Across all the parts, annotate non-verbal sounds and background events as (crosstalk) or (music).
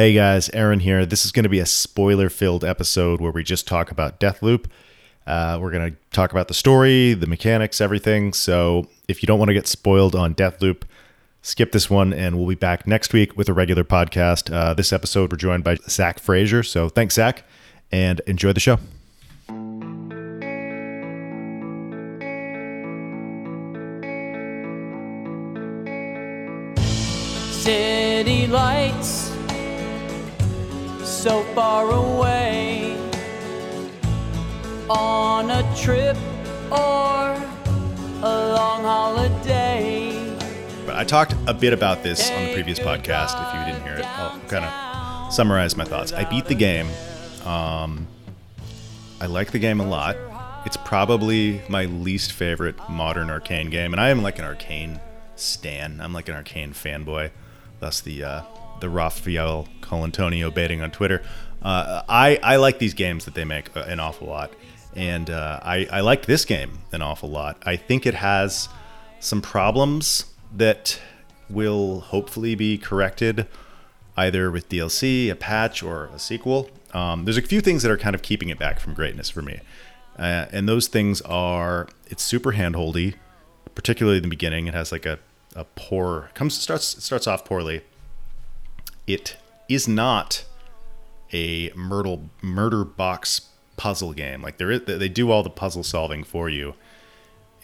Hey guys, Aaron here. This is going to be a spoiler filled episode where we just talk about Deathloop. Uh, we're going to talk about the story, the mechanics, everything. So if you don't want to get spoiled on Deathloop, skip this one and we'll be back next week with a regular podcast. Uh, this episode, we're joined by Zach Frazier. So thanks, Zach, and enjoy the show. So far away on a trip or a long holiday. But I talked a bit about this on the previous podcast. If you didn't hear it, I'll kind of summarize my thoughts. I beat the game. Um, I like the game a lot. It's probably my least favorite modern Arkane game, and I am like an Arkane stan. I'm like an Arkane fanboy. Thus the uh, the Raphael Colantonio baiting on Twitter. Uh, I I like these games that they make uh, an awful lot, and uh, I I like this game an awful lot. I think it has some problems that will hopefully be corrected either with DLC, a patch, or a sequel. Um, there's a few things that are kind of keeping it back from greatness for me, uh, and those things are it's super handholdy, particularly in the beginning. It has like a a poor comes starts starts off poorly. It is not a murder murder box puzzle game. Like there is they do all the puzzle solving for you,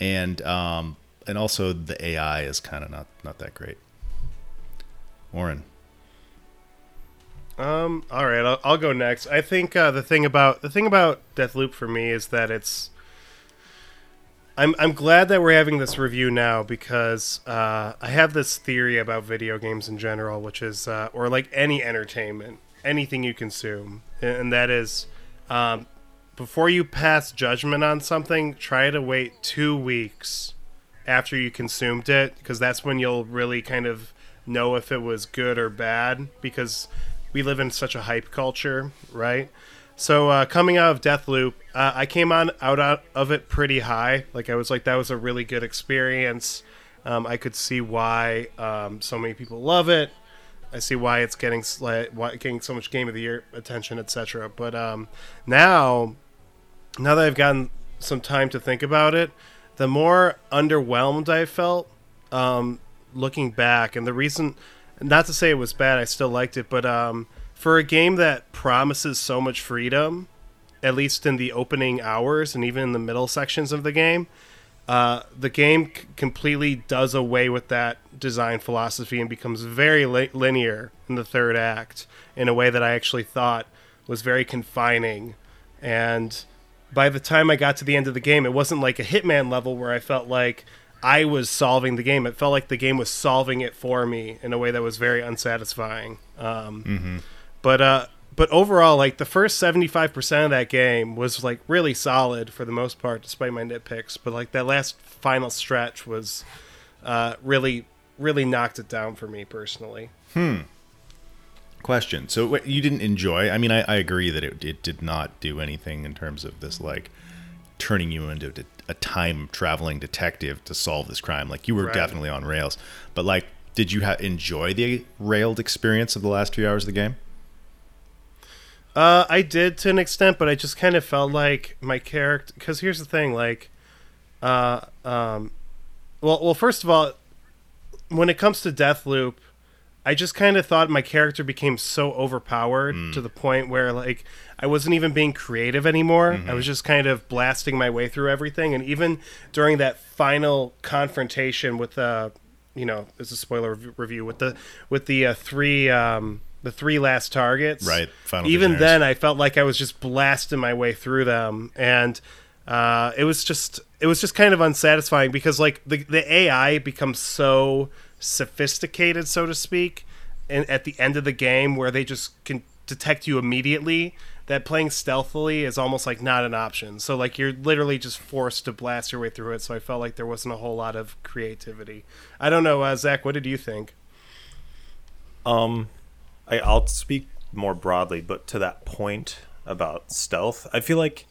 and um and also the AI is kind of not not that great. Warren. Um. All right. I'll, I'll go next. I think uh, the thing about the thing about Deathloop for me is that it's. I'm I'm glad that we're having this review now because uh, I have this theory about video games in general, which is uh, or like any entertainment, anything you consume, and that is, um, before you pass judgment on something, try to wait two weeks after you consumed it because that's when you'll really kind of know if it was good or bad because we live in such a hype culture, right? So uh, coming out of Deathloop, uh, I came on out, out of it pretty high. Like I was like, that was a really good experience. Um, I could see why um, so many people love it. I see why it's getting why getting so much Game of the Year attention, etc. But um, now, now that I've gotten some time to think about it, the more underwhelmed I felt um, looking back, and the reason, not to say it was bad, I still liked it, but um, for a game that promises so much freedom, at least in the opening hours and even in the middle sections of the game, uh, the game c- completely does away with that design philosophy and becomes very li- linear in the third act in a way that I actually thought was very confining. And by the time I got to the end of the game, it wasn't like a Hitman level where I felt like I was solving the game. It felt like the game was solving it for me in a way that was very unsatisfying. Um, But uh, but overall, like the first seventy five percent of that game was like really solid for the most part, despite my nitpicks. But like that last final stretch was uh, really really knocked it down for me personally. Hmm. Question. So what, you didn't enjoy? I mean, I, I agree that it, it did not do anything in terms of this like turning you into a, a time traveling detective to solve this crime. Like you were Right. definitely on rails, but like, did you ha- enjoy the railed experience of the last few hours of the game? Uh, I did to an extent, but I just kind of felt like my character. Because here's the thing, like, uh, um, well, well, first of all, when it comes to Deathloop, I just kind of thought my character became so overpowered to the point where like I wasn't even being creative anymore. I was just kind of blasting my way through everything, and even during that final confrontation with the, you know, it's a spoiler review with the with the uh, three um, the three last targets. Right, Final even Visionaries. then, I felt like I was just blasting my way through them, and uh, it was just it was just kind of unsatisfying because like the the AI becomes so sophisticated, so to speak, and at the end of the game where they just can detect you immediately. That playing stealthily is almost like not an option. So like you're literally just forced to blast your way through it. So I felt like there wasn't a whole lot of creativity. I don't know, uh, Zach. What did you think? Um, I, I'll speak more broadly, but to that point about stealth, I feel like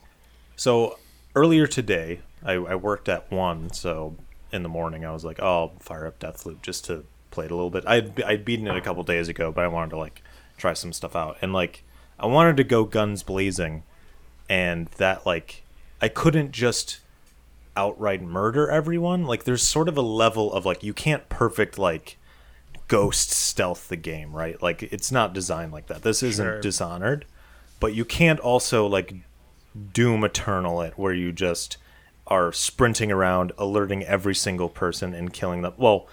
so earlier today I, I worked at one, so in the morning I was like, oh, I'll fire up Deathloop just to play it a little bit. I'd I'd beaten it a couple days ago, but I wanted to like try some stuff out. And like I wanted to go guns blazing and that like I couldn't just outright murder everyone. Like there's sort of a level of like you can't perfect like ghost stealth the game, right? Like it's not designed like that. This isn't Sure. Dishonored, but you can't also like Doom Eternal it where you just are sprinting around alerting every single person and killing them. Well,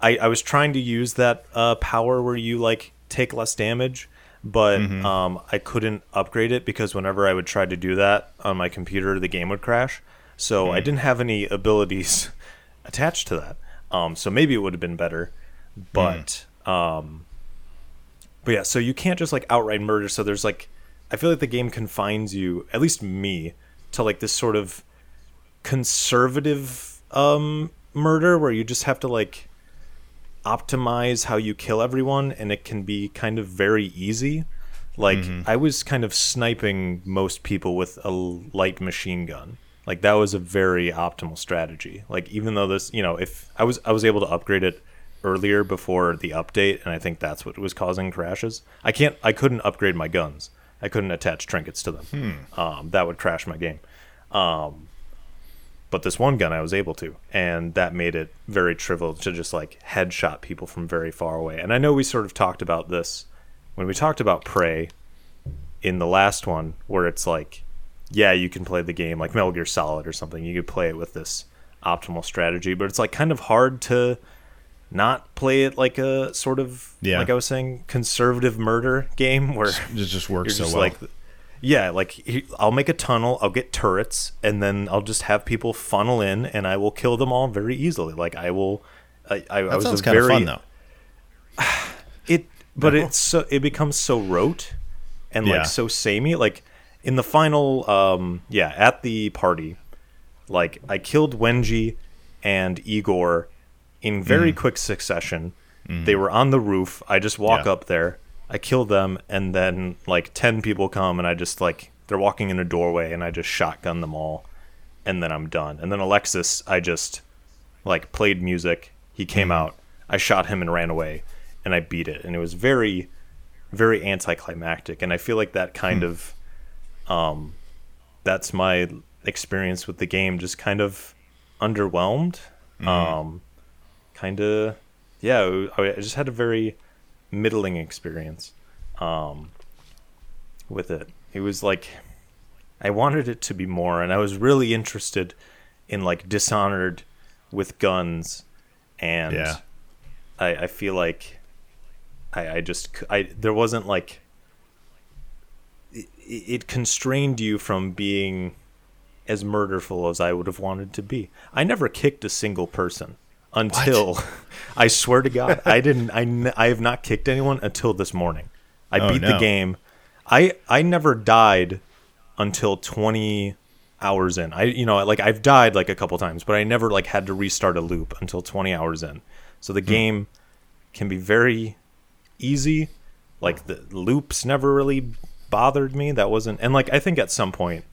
I, I was trying to use that uh, power where you like take less damage, but um, I couldn't upgrade it because whenever I would try to do that on my computer, the game would crash. So I didn't have any abilities (laughs) attached to that. Um, so maybe it would have been better, but um, but yeah. So you can't just like outright murder. So there's like, I feel like the game confines you, at least me, to like this sort of conservative um murder where you just have to like optimize how you kill everyone and it can be kind of very easy like i was kind of sniping most people with a light machine gun like that was a very optimal strategy like even though this you know if i was i was able to upgrade it earlier before the update and i think that's what was causing crashes. I can't i couldn't upgrade my guns. I couldn't attach trinkets to them. Um, that would crash my game. Um, but this one gun I was able to, and that made it very trivial to just like headshot people from very far away. And I know we sort of talked about this when we talked about Prey in the last one, where it's like, yeah, you can play the game like Metal Gear Solid or something. You could play it with this optimal strategy, but it's like kind of hard to not play it like a sort of Yeah. like I was saying conservative murder game where It just works so just well. like yeah like i'll make a tunnel i'll get turrets and then i'll just have people funnel in and i will kill them all very easily like i will i, I, I that was sounds kind of fun though. (sighs) it but it's so it becomes so rote and Yeah. like so samey like in the final um yeah at the party like i killed Wenjie and igor in very Mm. quick succession they were on the roof i just walk Yeah. up there i kill them and then like 10 people come and i just like they're walking in a doorway and i just shotgun them all and then i'm done and then Aleksis i just like played music. He came out. I shot him and ran away, and I beat it. And it was very, very anticlimactic. And I feel like that kind of, um, that's my experience with the game. Just kind of underwhelmed. Um, kind of, yeah. I I just had a very middling experience, um, with it. It was like I wanted it to be more, and I was really interested in like Dishonored with guns, and Yeah. I, I feel like I, I just I there wasn't like it, it constrained you from being as murderful as I would have wanted to be. I never kicked a single person until I swear to God I didn't I, I have not kicked anyone until this morning. I Oh, beat the game. I I never died until 20 hours in. I you know like I've died like a couple times, but I never like had to restart a loop until 20 hours in. So the Hmm. game can be very easy. Like the loops never really bothered me. That wasn't and like I think at some point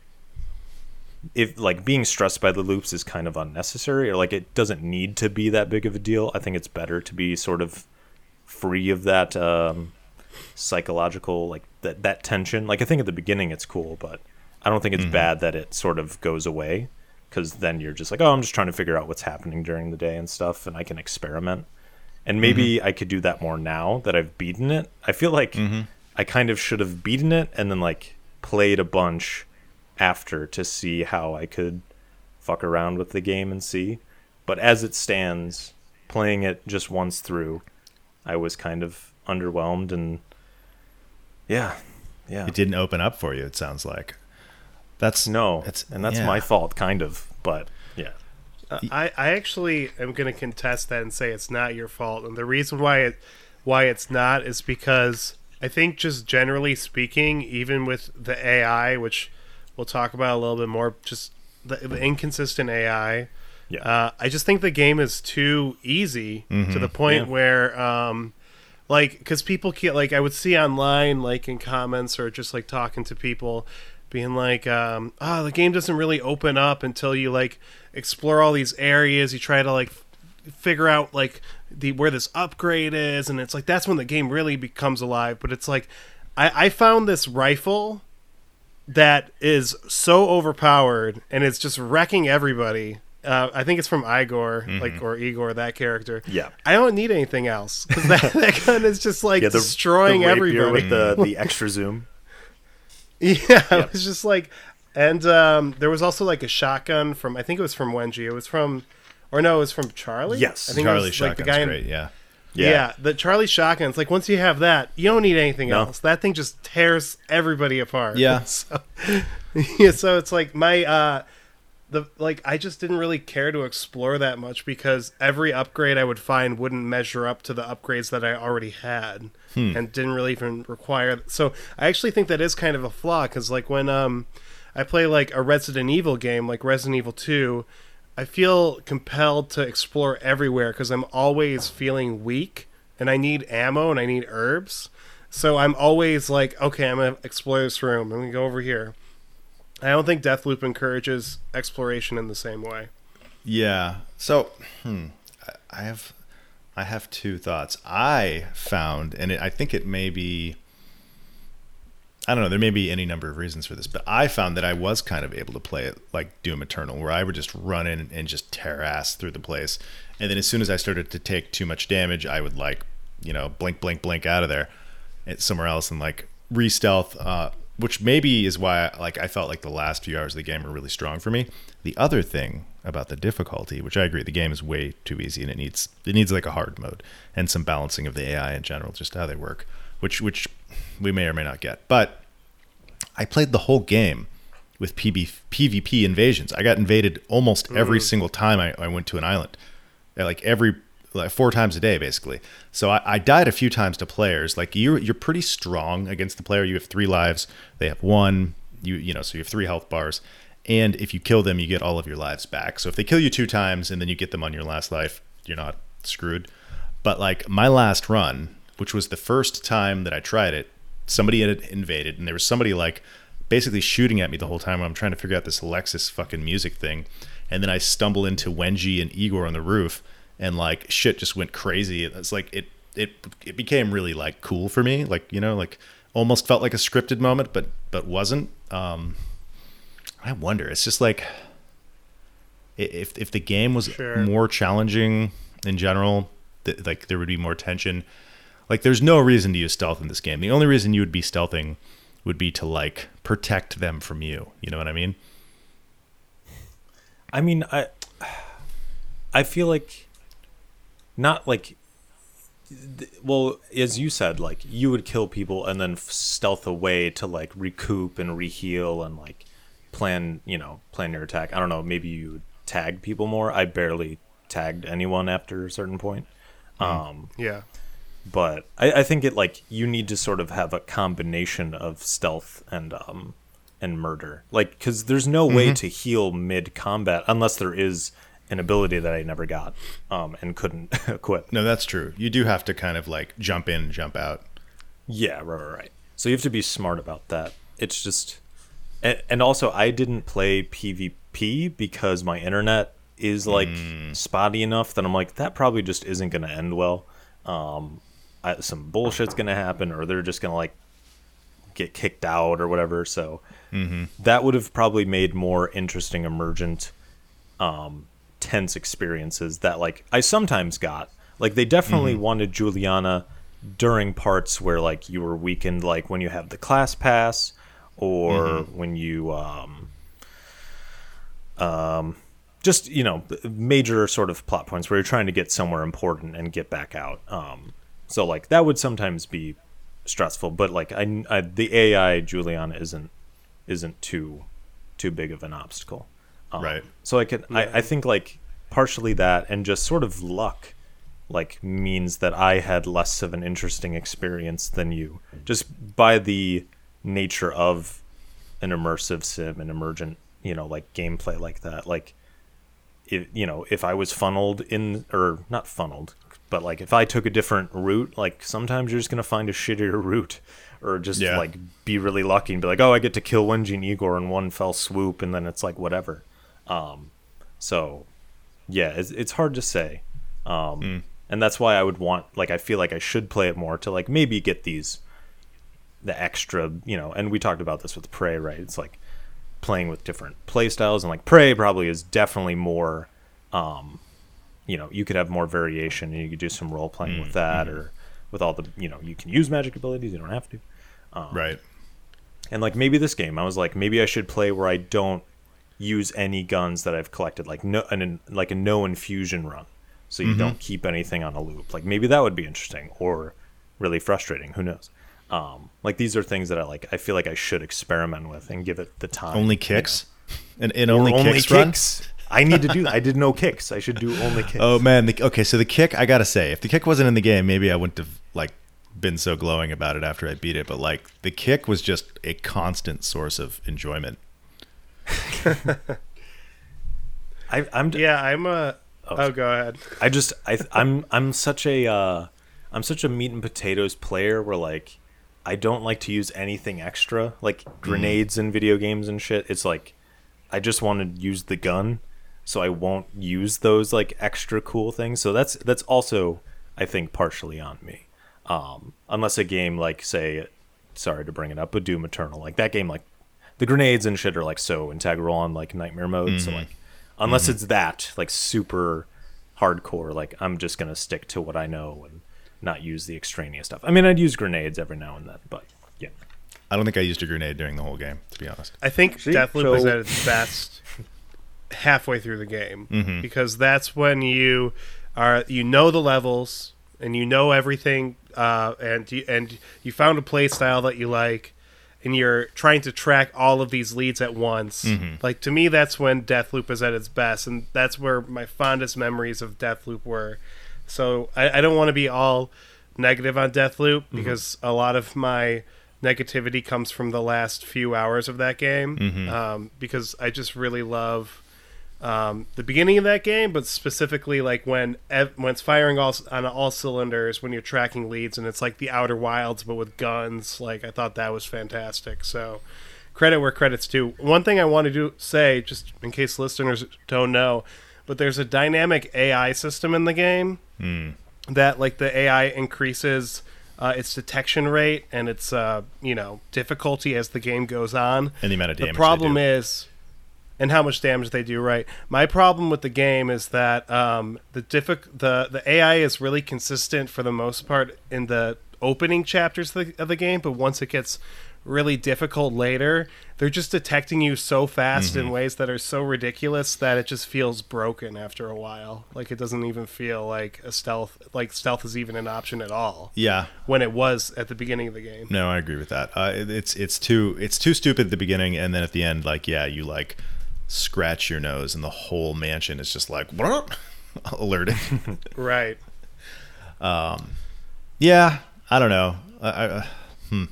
if like being stressed by the loops is kind of unnecessary or like it doesn't need to be that big of a deal. I think it's better to be sort of free of that um psychological like that that tension. Like I think at the beginning it's cool, but I don't think it's mm-hmm. bad that it sort of goes away because then you're just like, oh, I'm just trying to figure out what's happening during the day and stuff, and I can experiment. And mm-hmm. maybe I could do that more now that I've beaten it. I feel like mm-hmm. I kind of should have beaten it and then like played a bunch after to see how I could fuck around with the game and see. But as it stands, playing it just once through, I was kind of underwhelmed and yeah, yeah. It didn't open up for you. It sounds like. That's No, It's and that's yeah. my fault, kind of. But yeah, uh, I, I actually am going to contest that and say it's not your fault. And the reason why it why it's not is because I think just generally speaking, even with the AI, which we'll talk about a little bit more, just the, the inconsistent AI. Yeah. Uh, I just think the game is too easy to the point Yeah. where, um, like, because people can't, like, I would see online, like, in comments or just like talking to people, being like, um, oh, the game doesn't really open up until you like explore all these areas. You try to like f- figure out like the where this upgrade is, and it's like that's when the game really becomes alive. But it's like I, I found this rifle that is so overpowered and it's just wrecking everybody. Uh, I think it's from Igor, like or Igor, that character. Mm-hmm. Yeah. I don't need anything else because that, (laughs) that gun is just like Yeah, the, destroying the everybody. with the (laughs) the extra zoom. Yeah, it was just like, and um, there was also like a shotgun from I think it was from Wenjie. It was from, or no, it was from Charlie. Yes, I think it Charlie was, like the guy in- great. Yeah. Yeah. the Charlie shotgun. It's like once you have that, you don't need anything No. else. That thing just tears everybody apart. Yeah. (laughs) So, (laughs) yeah, so it's like my uh the like I just didn't really care to explore that much because every upgrade I would find wouldn't measure up to the upgrades that I already had and didn't really even require so I actually think that is kind of a flaw cuz like when um I play like a Resident Evil game like Resident Evil 2 I feel compelled to explore everywhere because I'm always feeling weak and I need ammo and I need herbs. So I'm always like, okay, I'm gonna explore this room. I'm gonna go over here. I don't think Deathloop encourages exploration in the same way. Yeah. So, hmm, I- have, I have two thoughts. I found, and it, I think it may be, I don't know. There may be any number of reasons for this, but I found that I was kind of able to play it like Doom Eternal, where I would just run in and just tear ass through the place, and then as soon as I started to take too much damage, I would like, you know, blink, blink, blink out of there, and somewhere else, and like re-stealth. Uh, which maybe is why like I felt like the last few hours of the game were really strong for me. The other thing about the difficulty, which I agree, the game is way too easy and it needs it needs like a hard mode and some balancing of the AI in general, just how they work, which which we may or may not get. But I played the whole game with PB, PvP invasions. I got invaded almost every mm. single time I, I went to an island, like every like four times a day basically. So I, I died a few times to players. Like you're you're pretty strong against the player. You have three lives. They have one. You you know so you have three health bars. And if you kill them, you get all of your lives back. So if they kill you two times and then you get them on your last life, you're not screwed. But like my last run, which was the first time that I tried it, somebody had invaded and there was somebody like basically shooting at me the whole time. When I'm trying to figure out this Aleksis fucking music thing. And then I stumble into Wenjie and Igor on the roof and like shit just went crazy. It's like it it it became really like cool for me. Like, you know, like almost felt like a scripted moment, but but wasn't. Um I wonder. It's just like if if the game was Sure. more challenging in general, th- like there would be more tension. Like there's no reason to use stealth in this game. The only reason you would be stealthing would be to like protect them from you. You know what I mean? I mean, I I feel like not like well, as you said, like you would kill people and then stealth away to like recoup and reheal and like plan, you know, plan your attack. I don't know, maybe you would tag people more. I barely tagged anyone after a certain point. Um, Yeah. But I, I think it like you need to sort of have a combination of stealth and um and murder. Like because there's no way to heal mid combat unless there is an ability that i never got um and couldn't (laughs) equip. No, that's true. You do have to kind of like jump in, jump out. yeah right right right. So you have to be smart about that. It's just and, and also i didn't play pvp because my internet is like spotty enough that i'm like that probably just isn't going to end well. Um some bullshit's going to happen or they're just going to like get kicked out or whatever. So that would have probably made more interesting emergent um tense experiences that like i sometimes got. Like they definitely wanted Julianna during parts where like you were weakened like when you have the class pass or when you um um just you know major sort of plot points where you're trying to get somewhere important and get back out. Um so like that would sometimes be stressful but like I, I the ai Julianna isn't isn't too too big of an obstacle. Um, Right. so i can I, I think like partially that and just sort of luck like means that i had less of an interesting experience than you. Just by the nature of an immersive sim and emergent you know like gameplay like that like if you know if i was funneled in or not funneled but like if i took a different route like sometimes you're just gonna find a shittier (laughs) route or just Yeah. like be really lucky and be like oh i get to kill one and igor in one fell swoop and then it's like whatever um so yeah it's, it's hard to say um and that's why I would want like I feel like I should play it more to like maybe get these the extra, you know. And we talked about this with Prey, right? It's like playing with different play styles, and like Prey probably is definitely more, um, you know, you could have more variation, and you could do some role playing with mm, that, mm-hmm. or with all the, you know, you can use magic abilities, you don't have to. Um, right. And like maybe this game, I was like, maybe I should play where I don't use any guns that I've collected, like no, an, like a no infusion run, so you mm-hmm. don't keep anything on a loop. Like maybe that would be interesting or really frustrating. Who knows? Um, like these are things that I like. I feel like I should experiment with and give it the time. Only you kicks, and, and know. only, Or kicks, run. I need to do that. I did no kicks. I should do only kicks. Oh man, the, okay. So the kick, I gotta say, if the kick wasn't in the game, maybe I wouldn't have like been so glowing about it after I beat it. But like the kick was just a constant source of enjoyment. (laughs) I, I'm Yeah, I'm a. Oh, go ahead. I just I I'm I'm such a uh, I'm such a meat and potatoes player where like I don't like to use anything extra like grenades in video games and shit. It's like I just want to use the gun, so I won't use those like extra cool things. So that's that's also I think partially on me. Um, unless a game like say, sorry to bring it up, but Doom Eternal like that game like the grenades and shit are like so integral on like nightmare mode. So like unless it's that like super hardcore like i'm just gonna stick to what i know and not use the extraneous stuff i mean i'd use grenades every now and then but yeah I don't think I used a grenade during the whole game, to be honest. I think See? Deathloop is So- at its best halfway through the game because that's when you are you know the levels and you know everything uh, and you, and you found a play style that you like and you're trying to track all of these leads at once. Like to me, that's when Deathloop is at its best, and that's where my fondest memories of Deathloop were. So I, I don't want to be all negative on Deathloop because a lot of my negativity comes from the last few hours of that game. Um, because I just really love um, the beginning of that game, but specifically like when ev- when it's firing all on all cylinders, when you're tracking leads, and it's like the Outer Wilds but with guns. Like I thought that was fantastic. So credit where credit's due. One thing I wanted to say, just in case listeners don't know, but there's a dynamic AI system in the game that like the AI increases. Uh, its detection rate and its uh, you know difficulty as the game goes on. And the amount of damage. The problem do. is, and how much damage they do. Right. My problem with the game is that um, the diffic- the the AI is really consistent for the most part in the opening chapters of the, of the game, but once it gets really difficult later, they're just detecting you so fast Mm-hmm. in ways that are so ridiculous that it just feels broken after a while. Like it doesn't even feel like a stealth like stealth is even an option at all yeah. when it was at the beginning of the game. No, I agree with that. Uh, it's it's too it's too stupid at the beginning, and then at the end, like yeah, you like scratch your nose, and the whole mansion is just like (laughs) alerted. (laughs) Right. Um yeah, I don't know. I, I, uh, hmm.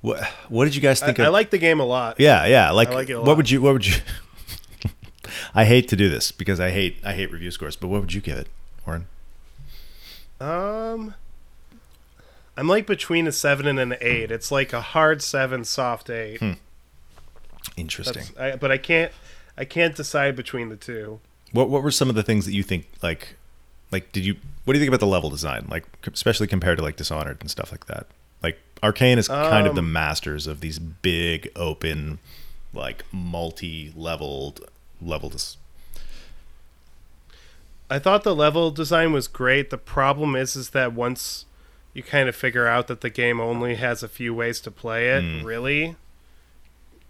What what did you guys I, think I of? like the game a lot. yeah, yeah. Like, I like it a what lot. would you? What would you? (laughs) I hate to do this because I hate I hate review scores, but what would you give it, Warren? Um, I'm like between a seven and an eight. It's like a hard seven, soft eight. Interesting. I, but I can't, I can't decide between the two. What what were some of the things that you think like like did you what do you think about the level design like especially compared to like Dishonored and stuff like that? Like Arkane is kind of the Um, masters of these big open like multi-leveled levels. I thought the level design was great. The problem is, is that once you kind of figure out that the game only has a few ways to play it, really,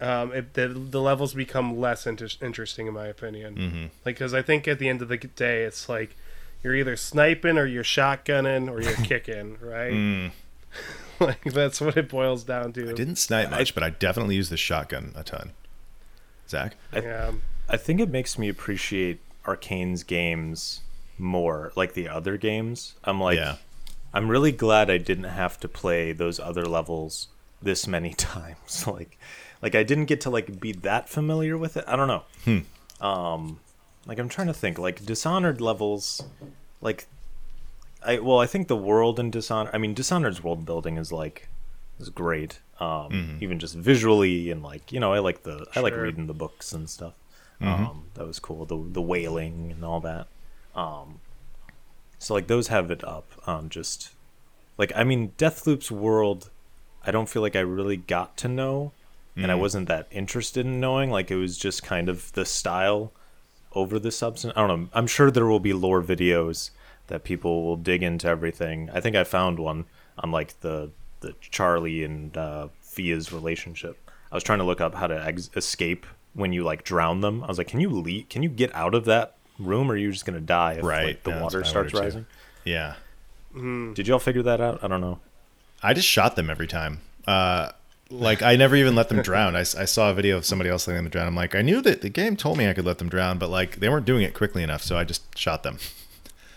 um, it, the the levels become less inter- interesting in my opinion. Mm-hmm. Like, because I think at the end of the day, it's like you're either sniping or you're shotgunning or you're (laughs) kicking, right? (laughs) like that's what it boils down to. Mm. I didn't snipe much, but I definitely used the shotgun a ton. Zach? Yeah. i think it makes me appreciate Arkane's games more like the other games i'm like Yeah. i'm really glad i didn't have to play those other levels this many (laughs) times like like i didn't get to like be that familiar with it. I don't know. Um like i'm trying to think. Like dishonored levels like i well i think the world in dishonored i mean dishonored's world building is like is great. Um even just visually and like you know i like the i like reading the books and stuff. Um that was cool. The the wailing and all that. Um So like those have it up on just like I mean Deathloop's world I don't feel like I really got to know and I wasn't that interested in knowing like it was just kind of the style over the substance. I don't know. I'm sure there will be lore videos that people will dig into everything. I think I found one on like the the Charlie and uh, Fia's relationship. I was trying to look up how to ex- escape when you like drown them. I was like, can you leave? Can you get out of that room, or are you just gonna die if Right, like, the yeah, water starts wondered, too. rising? Yeah. Did y'all figure that out? I don't know. I just shot them every time. Uh, like I never even let them drown. I, I saw a video of somebody else letting them drown. I'm like, I knew that the game told me I could let them drown, but like they weren't doing it quickly enough, so I just shot them.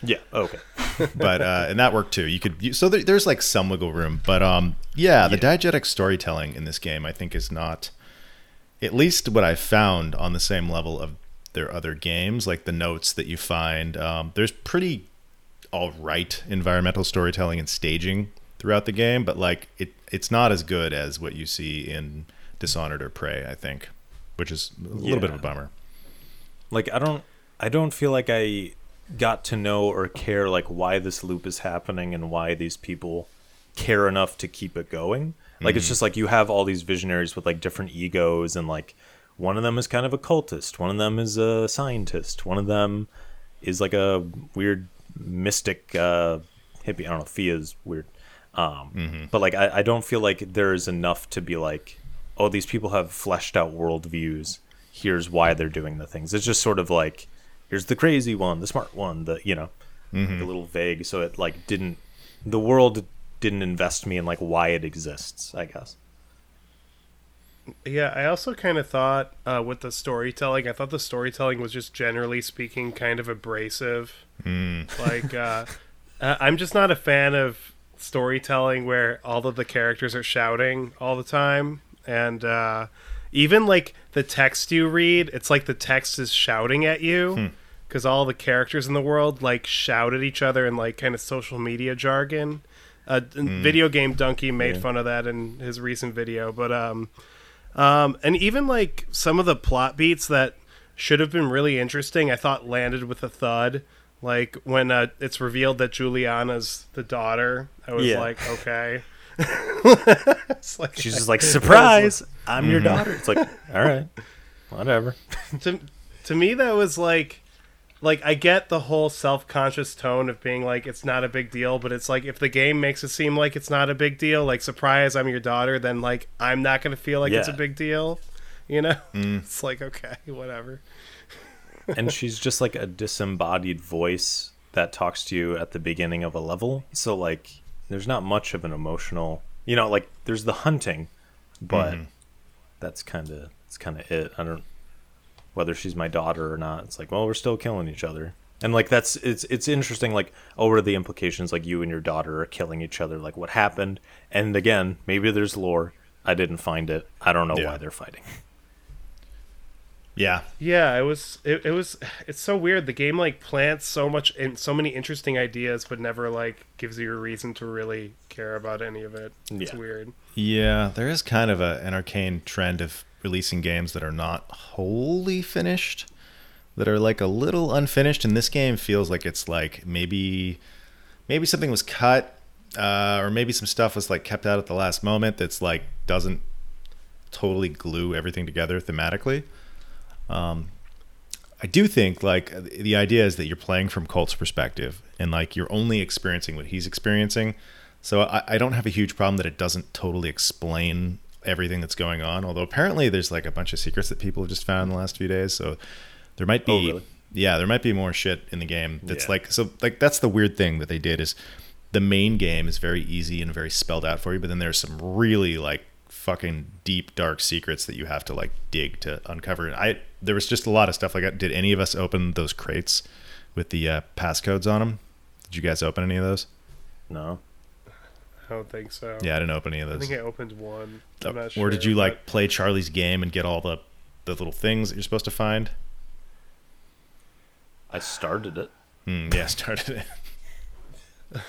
Yeah. Okay. (laughs) But uh, and that worked too. You could you, so there, there's like some wiggle room, but um, yeah, the diegetic storytelling in this game I think is not, at least what I found on the same level of their other games. Like the notes that you find, um, there's pretty all right environmental storytelling and staging throughout the game, but like it it's not as good as what you see in Dishonored or Prey, I think, which is a little bit of a bummer. like I don't I don't feel like I got to know or care like why this loop is happening and why these people care enough to keep it going. Like it's just like you have all these visionaries with like different egos and like one of them is kind of a cultist, one of them is a scientist, one of them is like a weird mystic uh hippie. I don't know, Fia's weird. Um but like I, I don't feel like there's enough to be like, oh, these people have fleshed out worldviews here's why they're doing the things. It's just sort of like here's the crazy one, the smart one, the you know, like a little vague. So it like didn't the world didn't invest me in like why it exists. I guess. Yeah, I also kind of thought uh, with the storytelling, I thought the storytelling was just generally speaking kind of abrasive. Like, uh, (laughs) I'm just not a fan of storytelling where all of the characters are shouting all the time. And uh, even like the text you read, it's like the text is shouting at you because all the characters in the world like shout at each other in like kind of social media jargon. Uh, Videogamedunkey made fun of that in his recent video, but um, um, and even like some of the plot beats that should have been really interesting, I thought landed with a thud. Like when uh, it's revealed that Julianna's the daughter, I was Yeah. like, okay. (laughs) it's like, She's just like surprise, I'm your daughter. It's like all right, whatever. (laughs) to, to me that was like like I get the whole self-conscious tone of being like it's not a big deal, but it's like if the game makes it seem like it's not a big deal, like surprise I'm your daughter, then like I'm not going to feel like it's a big deal, you know? (laughs) It's like okay, whatever. And she's just like a disembodied voice that talks to you at the beginning of a level. So like there's not much of an emotional, you know, like there's the hunting, but mm-hmm. that's kind of that's kind of it. I don't whether she's my daughter or not. It's like, well, we're still killing each other. And like that's it's it's interesting like oh what are the implications like you and your daughter are killing each other like what happened and again maybe there's lore I didn't find it I don't know Yeah. why they're fighting (laughs) Yeah, Yeah, it was it, it was it's so weird. The game like plants so much and so many interesting ideas but never like gives you a reason to really care about any of it. It's Yeah. weird. Yeah, there is kind of a, an Arkane trend of releasing games that are not wholly finished, that are like a little unfinished. And this game feels like it's like maybe maybe something was cut, uh, or maybe some stuff was like kept out at the last moment. That's like doesn't totally glue everything together thematically. Um, I do think like the idea is that you're playing from Colt's perspective, and like you're only experiencing what he's experiencing. So I, I don't have a huge problem that it doesn't totally explain everything that's going on. Although apparently there's like a bunch of secrets that people have just found in the last few days. So there might be, Oh, really? yeah, there might be more shit in the game. That's Yeah. like so like that's the weird thing that they did is the main game is very easy and very spelled out for you, but then there's some really like fucking deep dark secrets that you have to like dig to uncover. And I there was just a lot of stuff like that. Did any of us open those crates with the uh, passcodes on them? Did you guys open any of those? no I don't think so. Yeah, I didn't open any of those. I think I opened one. Uh, I'm not or did you but- like play Charlie's game and get all the the little things that you're supposed to find? I started it Hmm, yeah, (laughs) started it.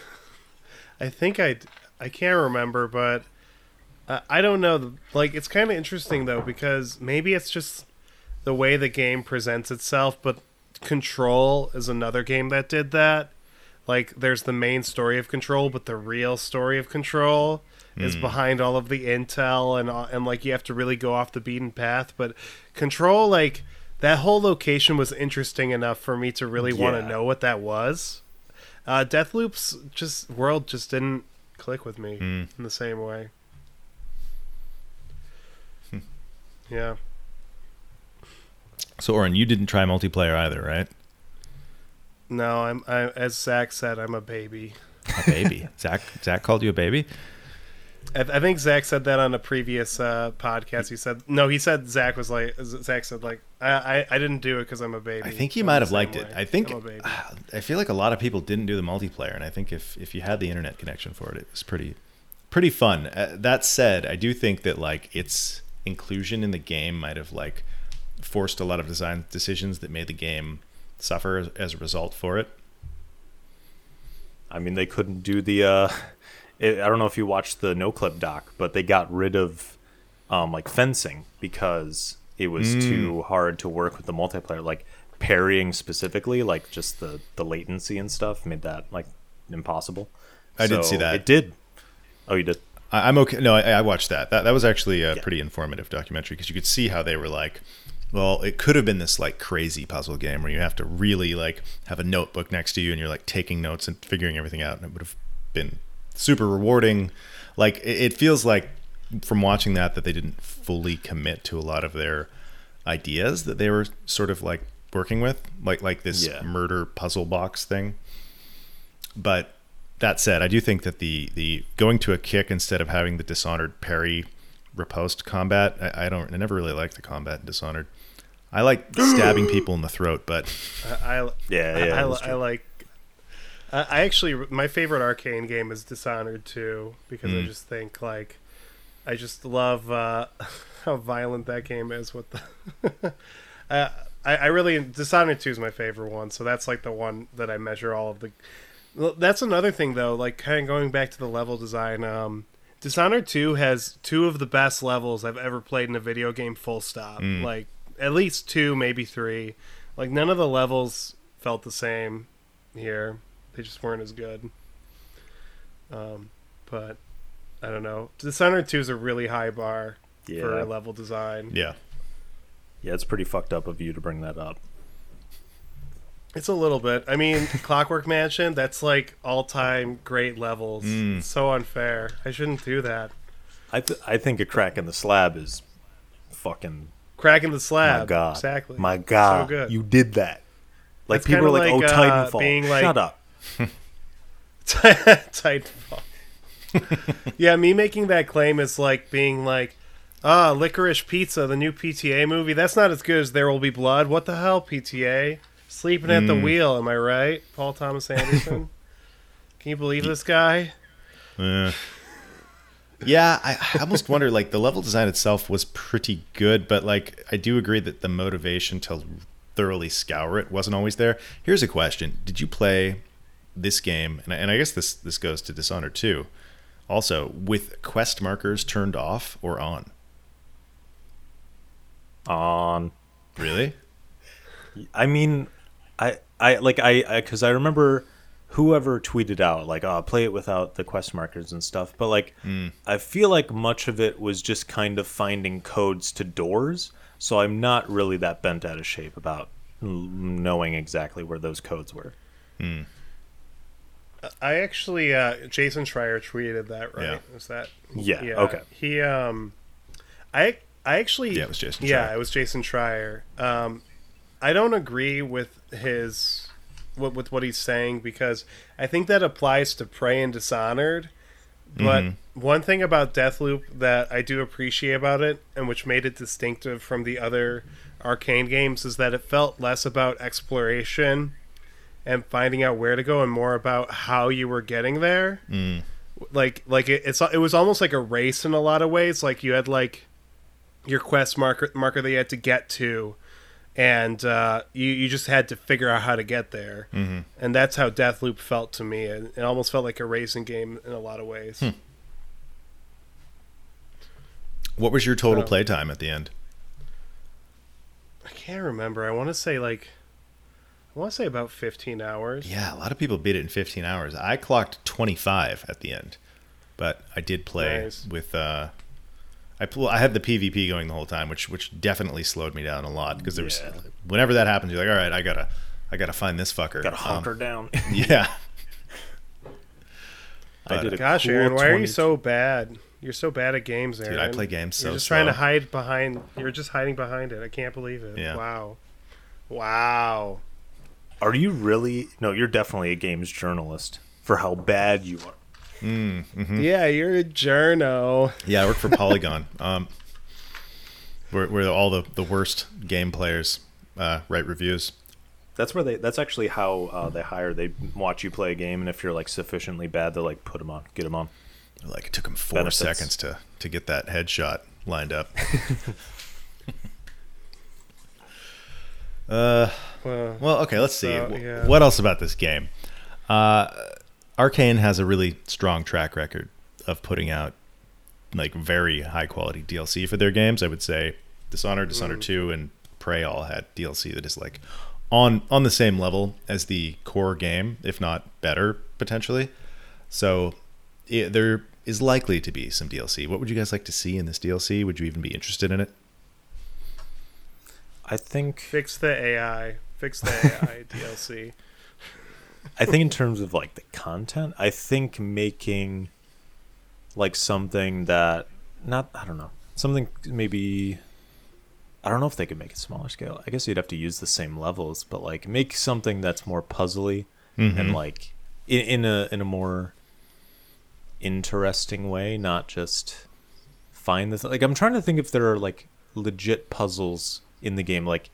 I think I I can't remember, but uh, I don't know. Like it's kind of interesting though because maybe it's just the way the game presents itself, but Control is another game that did that. like there's the main story of Control, but the real story of Control is hmm. behind all of the intel and uh, and like you have to really go off the beaten path. But Control, like that whole location was interesting enough for me to really want to know what that was. Uh, Deathloop's just world just didn't click with me hmm. in the same way. Hmm. yeah. So, Oren, you didn't try multiplayer either, right? No, I'm I, as Zach said, I'm a baby. A baby. (laughs) Zach. Zach called you a baby. I, I think Zach said that on a previous uh, podcast. He said no. He said Zach was like Zach said like I I, I didn't do it because I'm a baby. I think he might have liked same it. I think I'm a baby. (sighs) I feel like a lot of people didn't do the multiplayer, and I think if if you had the internet connection for it, it was pretty pretty fun. Uh, that said, I do think that like its inclusion in the game might have like forced a lot of design decisions that made the game suffer as, as a result for it. I mean, they couldn't do the. Uh, (laughs) it, I don't know if you watched the Noclip doc, but they got rid of um, like fencing because it was Mm. too hard to work with the multiplayer. Like parrying specifically, like just the the latency and stuff made that like impossible. I did see that. It did. Oh, you did. I, I'm okay. No, I, I watched that. That that was actually a Yeah. pretty informative documentary because you could see how they were like, well, it could have been this like crazy puzzle game where you have to really like have a notebook next to you and you're like taking notes and figuring everything out, and it would have been super rewarding. Like it, it feels like from watching that that they didn't fully commit to a lot of their ideas that they were sort of like working with, like like this Yeah. murder puzzle box thing. But that said, I do think that the the going to a kick instead of having the Dishonored parry riposte combat, I, I don't, I never really liked the combat in Dishonored. I like (gasps) stabbing people in the throat, but I, I Yeah, I, yeah, I, that's I like. I I actually my favorite Arkane game is Dishonored 2 because I Mm. just think like I just love uh, (laughs) how violent that game is with the. (laughs) uh, I, I really Dishonored 2 is my favorite one, so that's like the one that I measure all of the. That's another thing though, like kind of going back to the level design. Um, Dishonored 2 has two of the best levels I've ever played in a video game. Full stop. Mm. Like at least two, maybe three. Like none of the levels felt the same here. They just weren't as good. Um, but I don't know. Dishonored 2 is a really high bar for level design. yeah, Yeah, it's pretty fucked up of you to bring that up. It's a little bit. I mean, (laughs) Clockwork Mansion, that's like all-time great levels. Mm. It's so unfair. I shouldn't do that. I th- I think a crack in the slab is fucking Cracking the slab. my god. Exactly. My god. So good. You did that. Like people are like, like, "Oh, uh, Titanfall." being like- Shut up. (laughs) Titanfall. (laughs) yeah, me making that claim is like being like, ah, Licorice Pizza, the new PTA movie. That's not as good as There Will Be Blood. What the hell, PTA? Sleeping at the Mm. wheel, am I right? Paul Thomas Anderson. (laughs) Can you believe this guy? Uh, yeah. I, I almost wonder like the level design itself was pretty good, but like I do agree that the motivation to thoroughly scour it wasn't always there. Here's a question: Did you play this game? And I, and I guess this this goes to Dishonored too. Also, with quest markers turned off or on? On Really? I mean, I I like I because I, remember whoever tweeted out like, "Oh, play it without the quest markers and stuff." But like, I feel like much of it was just kind of finding codes to doors. So I'm not really that bent out of shape about knowing exactly where those codes were. I actually, uh, Jason Schreier tweeted that, right? Yeah. Was that? Yeah, yeah. okay. He, um, I, I actually, Yeah, it was Jason Yeah, it was Jason Schreier. Um, I don't agree with his, with, with what he's saying because I think that applies to Prey and Dishonored. But Mm-hmm. one thing about Deathloop that I do appreciate about it, and which made it distinctive from the other Arkane games, is that it felt less about exploration and finding out where to go, and more about how you were getting there. Mm. Like, like it, it's it was almost like a race in a lot of ways. Like you had like your quest marker marker that you had to get to, and uh, you you just had to figure out how to get there. Mhm. And that's how Deathloop felt to me. It, it almost felt like a racing game in a lot of ways. Hmm. What was your total So- playtime at the end? I can't remember. I want to say like, I I want to say about 15 hours. Yeah, a lot of people beat it in 15 hours. I clocked 25 at the end, but I did play Nice. with. Uh, I pl- I had the PvP going the whole time, which which definitely slowed me down a lot because there was Yeah. whenever that happens, you're like, all right, I gotta I gotta find this fucker. Got to Um, hunker down. (laughs) yeah, I did a Gosh, cool Aaron, why are you so bad? You're so bad at games, Aaron. Dude, I play games so You're just trying to hide behind. You're just hiding behind it. I can't believe it. Yeah. Wow. Wow. Are you really? No, you're definitely a games journalist for how bad you are. Mm-hmm. Yeah, you're a journo. yeah. I work for (laughs) Polygon. um, where where all the the worst game players uh, write reviews. That's where they. That's actually how uh, they hire. They watch you play a game, and if you're like sufficiently bad, they're like, put them on, get them on. Like it took him four Benefits. seconds to to get that headshot lined up. (laughs) uh, Well, well, okay. Let's see. So, yeah. What else about this game? Uh, Arkane has a really strong track record of putting out like very high quality DLC for their games. I would say Dishonored, Dishonored mm. Two, and Prey all had DLC that is like on on the same level as the core game, if not better potentially. So it, there is likely to be some DLC. What would you guys like to see in this DLC? Would you even be interested in it? I think. fix the AI. Fix the AI DLC. (laughs) I think in terms of like the content, I think making like something that not I don't know something maybe I don't know if they could make it smaller scale. I guess you'd have to use the same levels, but like make something that's more puzzly and mm-hmm. like in, in a in a more interesting way, not just find this. Like I'm trying to think if there are like legit puzzles in the game, like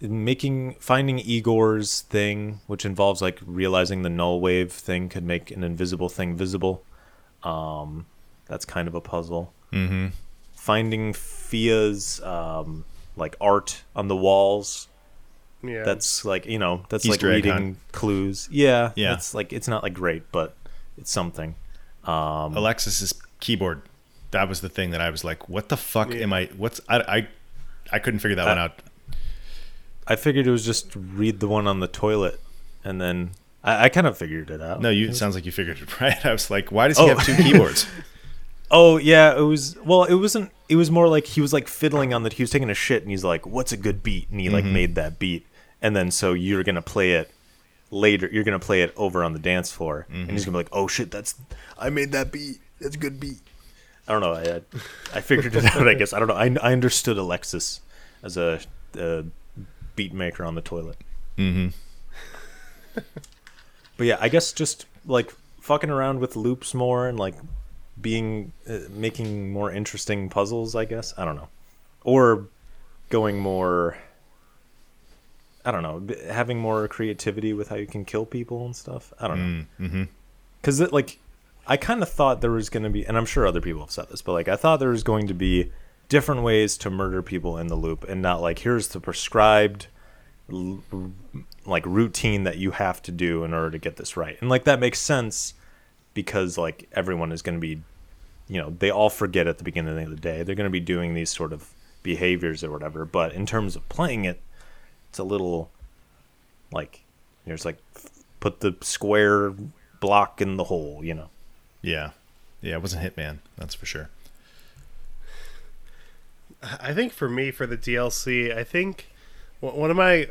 making finding Igor's thing, which involves like realizing the null wave thing could make an invisible thing visible. Um, that's kind of a puzzle. Mm-hmm. Finding Fia's um, like art on the walls. Yeah. That's like you know that's Easter like reading hunt. clues. Yeah, Yeah. It's like it's not like great, but it's something. Um, Aleksis's keyboard. That was the thing that I was like, "What the fuck Yeah. am I? What's I I, I couldn't figure that one Uh, out." I figured it was just read the one on the toilet, and then I, I kind of figured it out. No, you. It sounds like you figured it (laughs) right. I was like, "Why does he Oh. have two keyboards?" (laughs) (laughs) Oh yeah, it was. Well, it wasn't. It was more like he was like fiddling on that. He was taking a shit, and he's like, "What's a good beat?" And he like mm-hmm. made that beat, and then so you're gonna play it later. You're gonna play it over on the dance floor, and he's mm-hmm. gonna be like, "Oh shit, that's I made that beat. That's a good beat." I don't know. I I figured it out. I guess I don't know. I I understood Aleksis as a, a beat maker on the toilet. mm-hmm. (laughs) But yeah, I guess just like fucking around with loops more and like being uh, making more interesting puzzles. I guess I don't know, or going more. I don't know, having more creativity with how you can kill people and stuff. I don't know, Mm-hmm. because it like I kind of thought there was going to be, and I'm sure other people have said this, but like I thought there was going to be different ways to murder people in the loop, and not like here's the prescribed like routine that you have to do in order to get this right. And like that makes sense because like everyone is going to be you know, they all forget at the beginning of the day. They're going to be doing these sort of behaviors or whatever, but in terms of playing it, it's a little like there's like put the square block in the hole, you know. Yeah, yeah. It wasn't Hitman. That's for sure. I think for me, for the DLC, I think one one of my.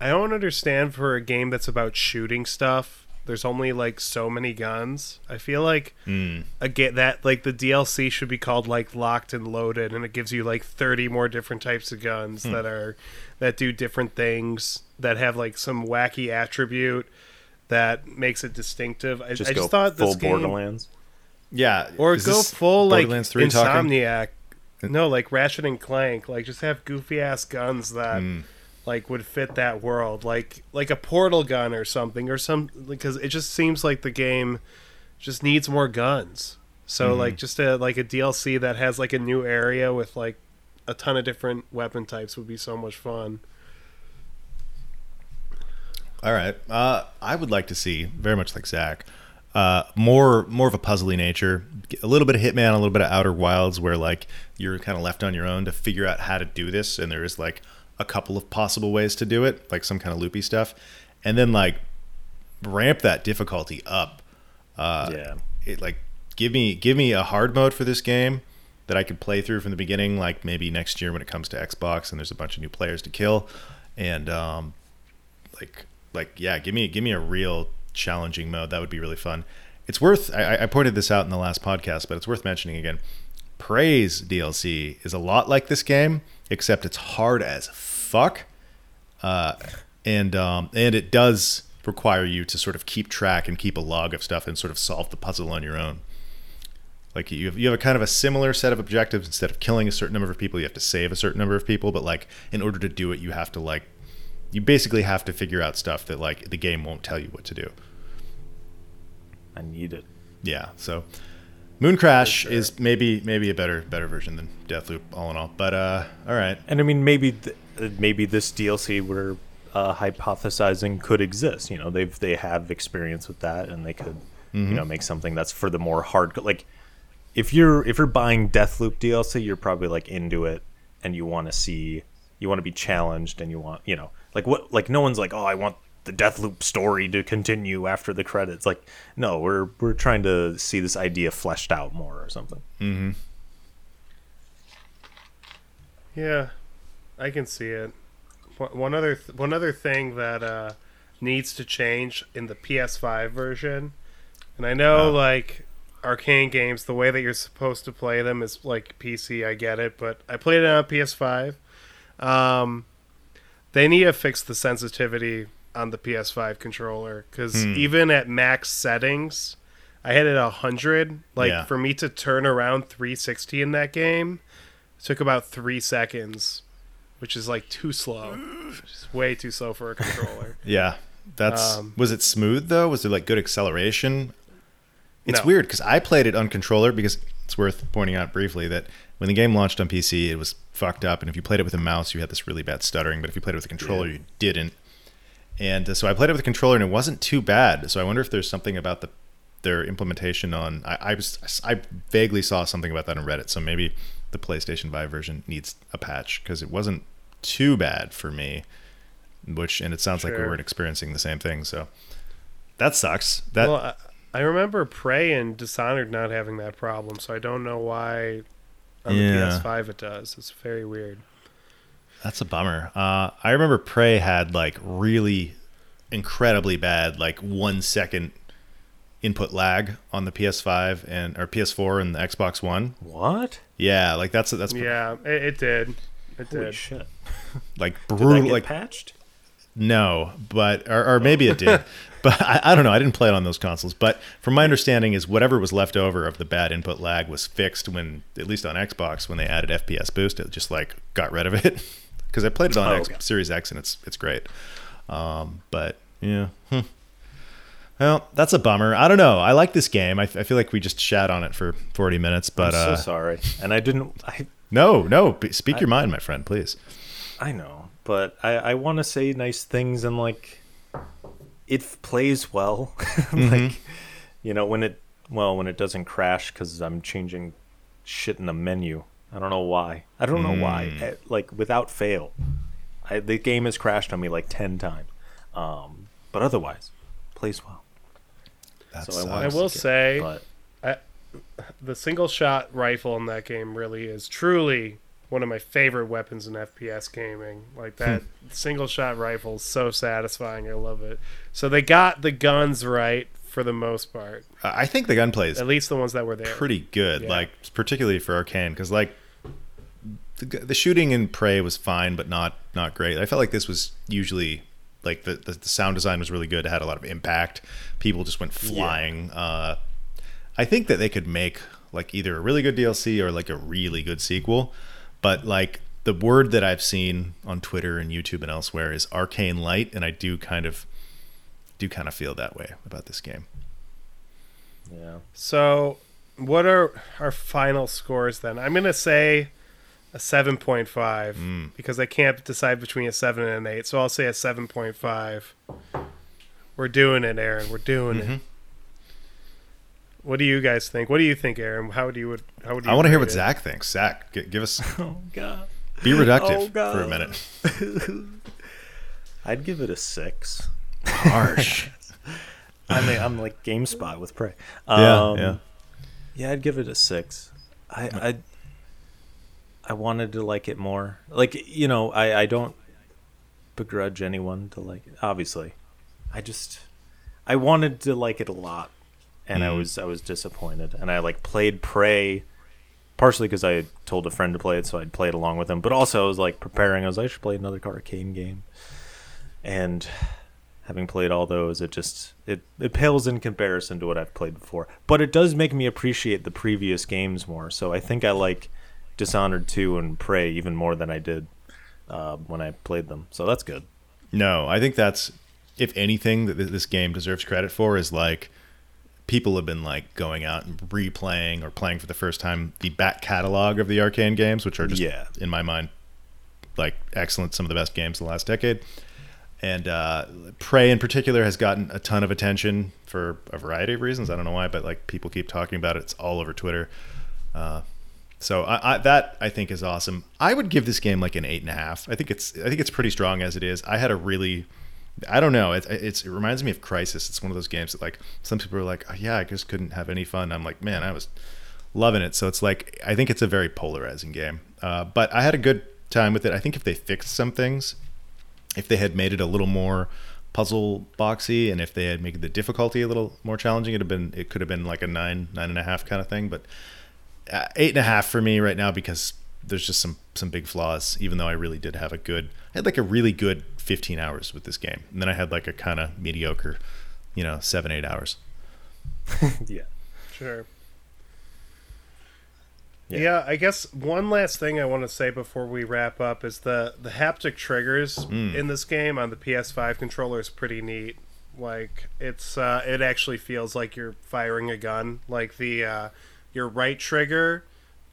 I don't understand for a game that's about shooting stuff. There's only like so many guns. I feel like Mm. a get that like the DLC should be called like locked and loaded, and it gives you like 30 more different types of guns Hmm. that are that do different things that have like some wacky attribute that makes it distinctive. I Just I go just thought full this game, Borderlands. Yeah, or is go full like Borderlands 3 talking? (laughs) No, like Ratchet and Clank. Like just have goofy ass guns that Hmm. like would fit that world. Like like a portal gun or something or some because it just seems like the game just needs more guns. So Mm-hmm. like just a like a DLC that has like a new area with like a ton of different weapon types would be so much fun. All right. Uh, I would like to see very much like Zach, uh, more more of a puzzly nature, a little bit of Hitman, a little bit of Outer Wilds, where like you're kind of left on your own to figure out how to do this, and there is like a couple of possible ways to do it, like some kind of loopy stuff, and then like ramp that difficulty up. Uh, yeah. it like give me give me a hard mode for this game that I could play through from the beginning, like maybe next year when it comes to Xbox and there's a bunch of new players to kill, and um, like like yeah, give me give me a real challenging mode. That would be really fun. It's worth. I, I pointed this out in the last podcast, but it's worth mentioning again. Prey's DLC is a lot like this game, except it's hard as fuck, uh, and um, and it does require you to sort of keep track and keep a log of stuff and sort of solve the puzzle on your own. Like you have, you have a kind of a similar set of objectives. Instead of killing a certain number of people, you have to save a certain number of people. But like in order to do it, you have to like you basically have to figure out stuff that like the game won't tell you what to do. I need it. Yeah. So Mooncrash is maybe maybe a better better version than Deathloop all in all. But uh all right. And I mean, maybe th- maybe this DLC we're uh, hypothesizing could exist. You know, they've they have experience with that, and they could you know make something that's for the more hard. Like if you're if you're buying Deathloop DLC, you're probably like into it, and you want to see you want to be challenged, and you want you know like what like no one's like oh I want the Deathloop story to continue after the credits. Like no, we're we're trying to see this idea fleshed out more or something. Yeah, I can see it. One- One other th- one other thing that uh, needs to change in the PS5 version, and I know like Arkane games, the way that you're supposed to play them is like PC. I get it, but I played it on PS5. Um, they need to fix the sensitivity on the PS5 controller because even at max settings, I had it a hundred. Like Yeah. for me to turn around 360 in that game, took about three seconds, which is like too slow. It's way too slow for a (laughs) controller. Yeah. That's Um, was it smooth though? Was it like good acceleration? It's No. weird because I played it on controller because it's worth pointing out briefly that when the game launched on PC, it was fucked up, and if you played it with a mouse, you had this really bad stuttering. But if you played it with a controller, you didn't. And uh, so I played it with a controller, and it wasn't too bad. So I wonder if there's something about the their implementation on. I, I was I vaguely saw something about that on Reddit. So maybe the PlayStation 5 version needs a patch because it wasn't too bad for me. Which and it sounds like we weren't experiencing the same thing. So that sucks. That well, I, I remember Prey and Dishonored not having that problem, so I don't know why on Yeah. the PS5 it does. It's very weird. That's a bummer. Uh, I remember Prey had like really incredibly bad, like one second input lag on the PS5 and or PS4 and the Xbox One. What? Yeah, like that's that's Yeah, it, it did. It Holy did. shit! (laughs) like Did brutal. get Like patched? no, but or, or maybe it did, (laughs) but I, I don't know. I didn't play it on those consoles. But from my understanding, is whatever was left over of the bad input lag was fixed when, at least on Xbox, when they added FPS boost. It just like got rid of it (laughs) because I played it on Oh, X, okay. Series X and it's it's great. Um, but yeah. Hmm. Well, that's a bummer. I don't know. I like this game. I, I feel like we just shat on it for 40 minutes, but I'm uh, so sorry, and I didn't. I no, no. Speak your mind, my friend, please. I know, but I I want to say nice things and like it plays well. (laughs) like you know when it well when it doesn't crash because I'm changing shit in the menu. I don't know why. I don't know why. Eh, Like without fail, I, the game has crashed on me like ten times. Um, but otherwise, plays well. That So I want I will to- say But the single shot rifle in that game really is truly one of my favorite weapons in FPS gaming. Like that single shot rifle is so satisfying. I love it. So they got the guns right for the most part, I think the gunplay is at least the ones that were there. pretty good, Yeah. like particularly for Arkane, because like the, the shooting in Prey was fine, but not not great. I felt like this was usually like the, the, the sound design was really good. It had a lot of impact. People just went flying. Uh, I think that they could make like either a really good DLC or like a really good sequel, but like the word that I've seen on Twitter and YouTube and elsewhere is Arkane light, and I do kind of do kind of feel that way about this game. yeah, So, what are our final scores then? I'm gonna say a 7.5 mm. because I can't decide between a seven and an eight. So I'll say a 7.5. We're doing it, Aaron. We're doing it. Mm-hmm. What do you guys think? What do you think, Aaron? How would you would how would you? I want to hear what it? Zach thinks. Zach, g- give us (laughs) oh god. Be (laughs) reductive Oh, God. for a minute. (laughs) I'd give it a six. Harsh. (laughs) I mean, I'm like GameSpot with Prey. Yeah, Um, yeah. Yeah, I'd give it a six. I I I wanted to like it more. Like you know, I I don't begrudge anyone to like it. Obviously, I just I wanted to like it a lot, and I Mhm. was I was disappointed. And I like played Prey partially because I had told a friend to play it, so I'd play it along with him. But also, I was like preparing. I was like, I should play another Arkane game, and having played all those it just it, it pales in comparison to what i've played before but it does make me appreciate the previous games more so i think i like dishonored 2 and prey even more than i did uh, when i played them so that's good No, I think that's if anything that this game deserves credit for is like people have been like going out and replaying or playing for the first time the back catalog of the Arkane games, which are just Yeah. in my mind like excellent, some of the best games of the last decade. And uh, Prey in particular has gotten a ton of attention for a variety of reasons. I don't know why, but like people keep talking about it. It's all over Twitter. Uh, so I, I, that I think is awesome. I would give this game like an eight and a half. I think it's I think it's pretty strong as it is. I had a really I don't know. It's, it's it reminds me of Crysis. It's one of those games that like some people are like, oh, yeah, I just couldn't have any fun. I'm like, man, I was loving it. So it's like I think it's a very polarizing game. Uh, but I had a good time with it. I think if they fixed some things, if they had made it a little more puzzle boxy, and if they had made the difficulty a little more challenging, it'd have been it could have been like a nine nine and a half kind of thing. But uh, eight and a half for me right now because there's just some some big flaws. Even though I really did have a good, I had like a really good 15 hours with this game, and then I had like a kind of mediocre, you know, seven eight hours. (laughs) yeah Sure. Yeah. Yeah. I guess one last thing I want to say before we wrap up is the the haptic triggers in this game on the PS5 controller is pretty neat. Like it's uh, it actually feels like you're firing a gun. Like the uh, your right trigger,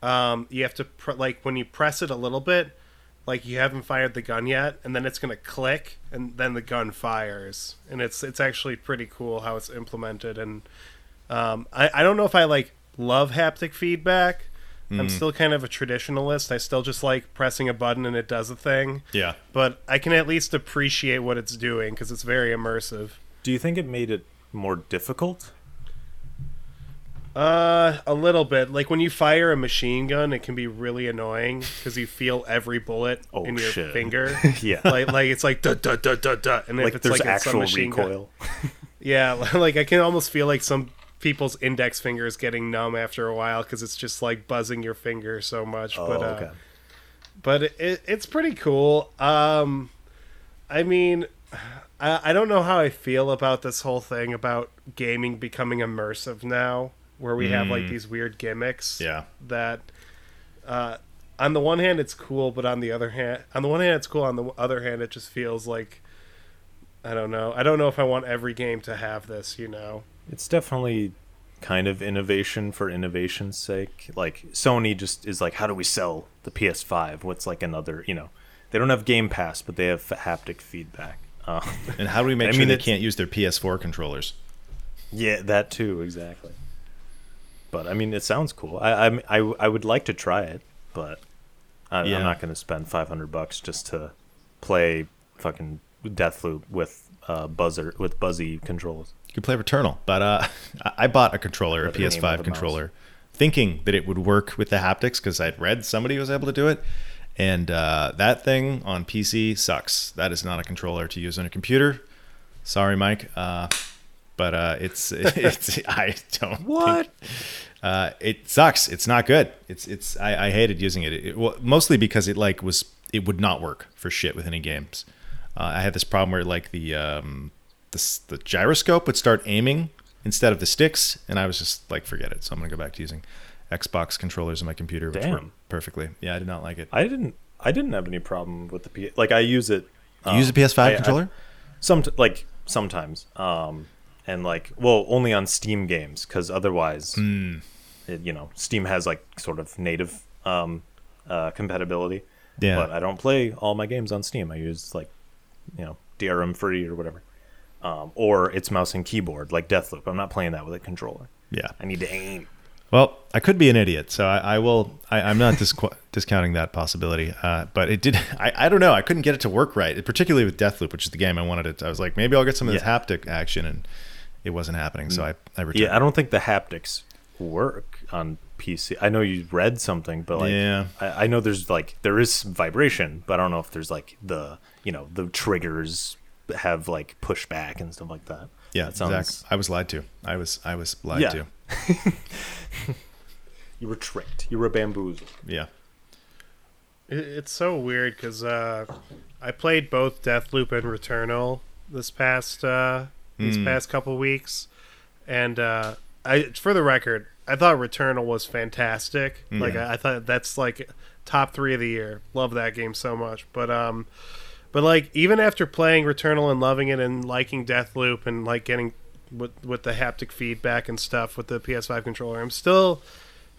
um, you have to pr- like when you press it a little bit, like you haven't fired the gun yet, and then it's gonna click, and then the gun fires, and it's it's actually pretty cool how it's implemented. And um, I I don't know if I like love haptic feedback. I'm still kind of a traditionalist. I still just like pressing a button and it does a thing. Yeah. But I can at least appreciate what it's doing because it's very immersive. do you think it made it more difficult Uh, a little bit. Like when you fire a machine gun, it can be really annoying because you feel every bullet Oh, in your shit. finger. (laughs) yeah like, like it's like da da da da da, and if like it's there's like a actual submachine gun- recoil (laughs) Yeah, (laughs) like I can almost feel like some people's index fingers getting numb after a while because it's just like buzzing your finger so much. oh but uh, okay but it, it, it's pretty cool. Um, I mean, I, I don't know how I feel about this whole thing about gaming becoming immersive now, where we have like these weird gimmicks. Yeah. That, uh, on the one hand, it's cool, but on the other hand, on the one hand, it's cool. On the other hand, it just feels like, I don't know. I don't know if I want every game to have this. You know. It's definitely kind of innovation for innovation's sake. Like Sony just is like, how do we sell the PS5? What's like another, you know, they don't have Game Pass, but they have haptic feedback. Uh, (laughs) And how do we make I sure mean, they can't use their PS4 controllers? yeah, that too, exactly. But I mean, it sounds cool. I I I, I would like to try it, but I, Yeah. I'm not going to spend 500 bucks just to play fucking Deathloop with uh, buzzer with buzzy controls. You could play Returnal, but uh, I- (laughs) I bought a controller, a Or the name of the PS5 mouse. controller, thinking that it would work with the haptics because I'd read somebody was able to do it, and uh, that thing on PC sucks. That is not a controller to use on a computer. Sorry, Mike, uh, but uh, it's (laughs) it's I don't What? think- uh, it sucks. It's not good. It's it's I, I hated using it. it well, mostly because it like was it would not work for shit with any games. Uh, I had this problem where like the um, the the gyroscope would start aiming instead of the sticks, and I was just like, forget it. So I'm gonna go back to using Xbox controllers on my computer, which work Damn. perfectly. Yeah, I did not like it. I didn't I didn't have any problem with the P. Like I use it. You use a um, PS5 I- I- controller? some like sometimes um and like well only on steam games because otherwise Hmm. it, you know steam has like sort of native um uh compatibility Yeah. but i don't play all my games on steam i use like you know drm free or whatever um or it's mouse and keyboard like deathloop i'm not playing that with a controller yeah. i need to aim Well, I could be an idiot, so I, I will. I, I'm not disqu- (laughs) discounting that possibility. Uh, but it did. (laughs) I, I don't know. I couldn't get it to work right, particularly with Deathloop, which is the game I wanted it. I was like, maybe I'll get some of this Yeah. haptic action, and it wasn't happening. So I, I returned. Yeah, I don't think the haptics work on PC. I know you read something, but like, Yeah. I, I know there's like there is vibration, but I don't know if there's like the you know the triggers have like pushback and stuff like that. yeah, That sounds- exactly. I was lied to. I was I was lied Yeah. to. (laughs) You were tricked. You were bamboozled. Yeah. It's so weird because uh, I played both Deathloop and Returnal this past uh, these Mm. past couple weeks, and uh, I for the record, I thought Returnal was fantastic. Like I, I thought that's like top three of the year. Love that game so much. But um, but like even after playing Returnal and loving it and liking Deathloop and like getting with with the haptic feedback and stuff with the PS5 controller, I'm still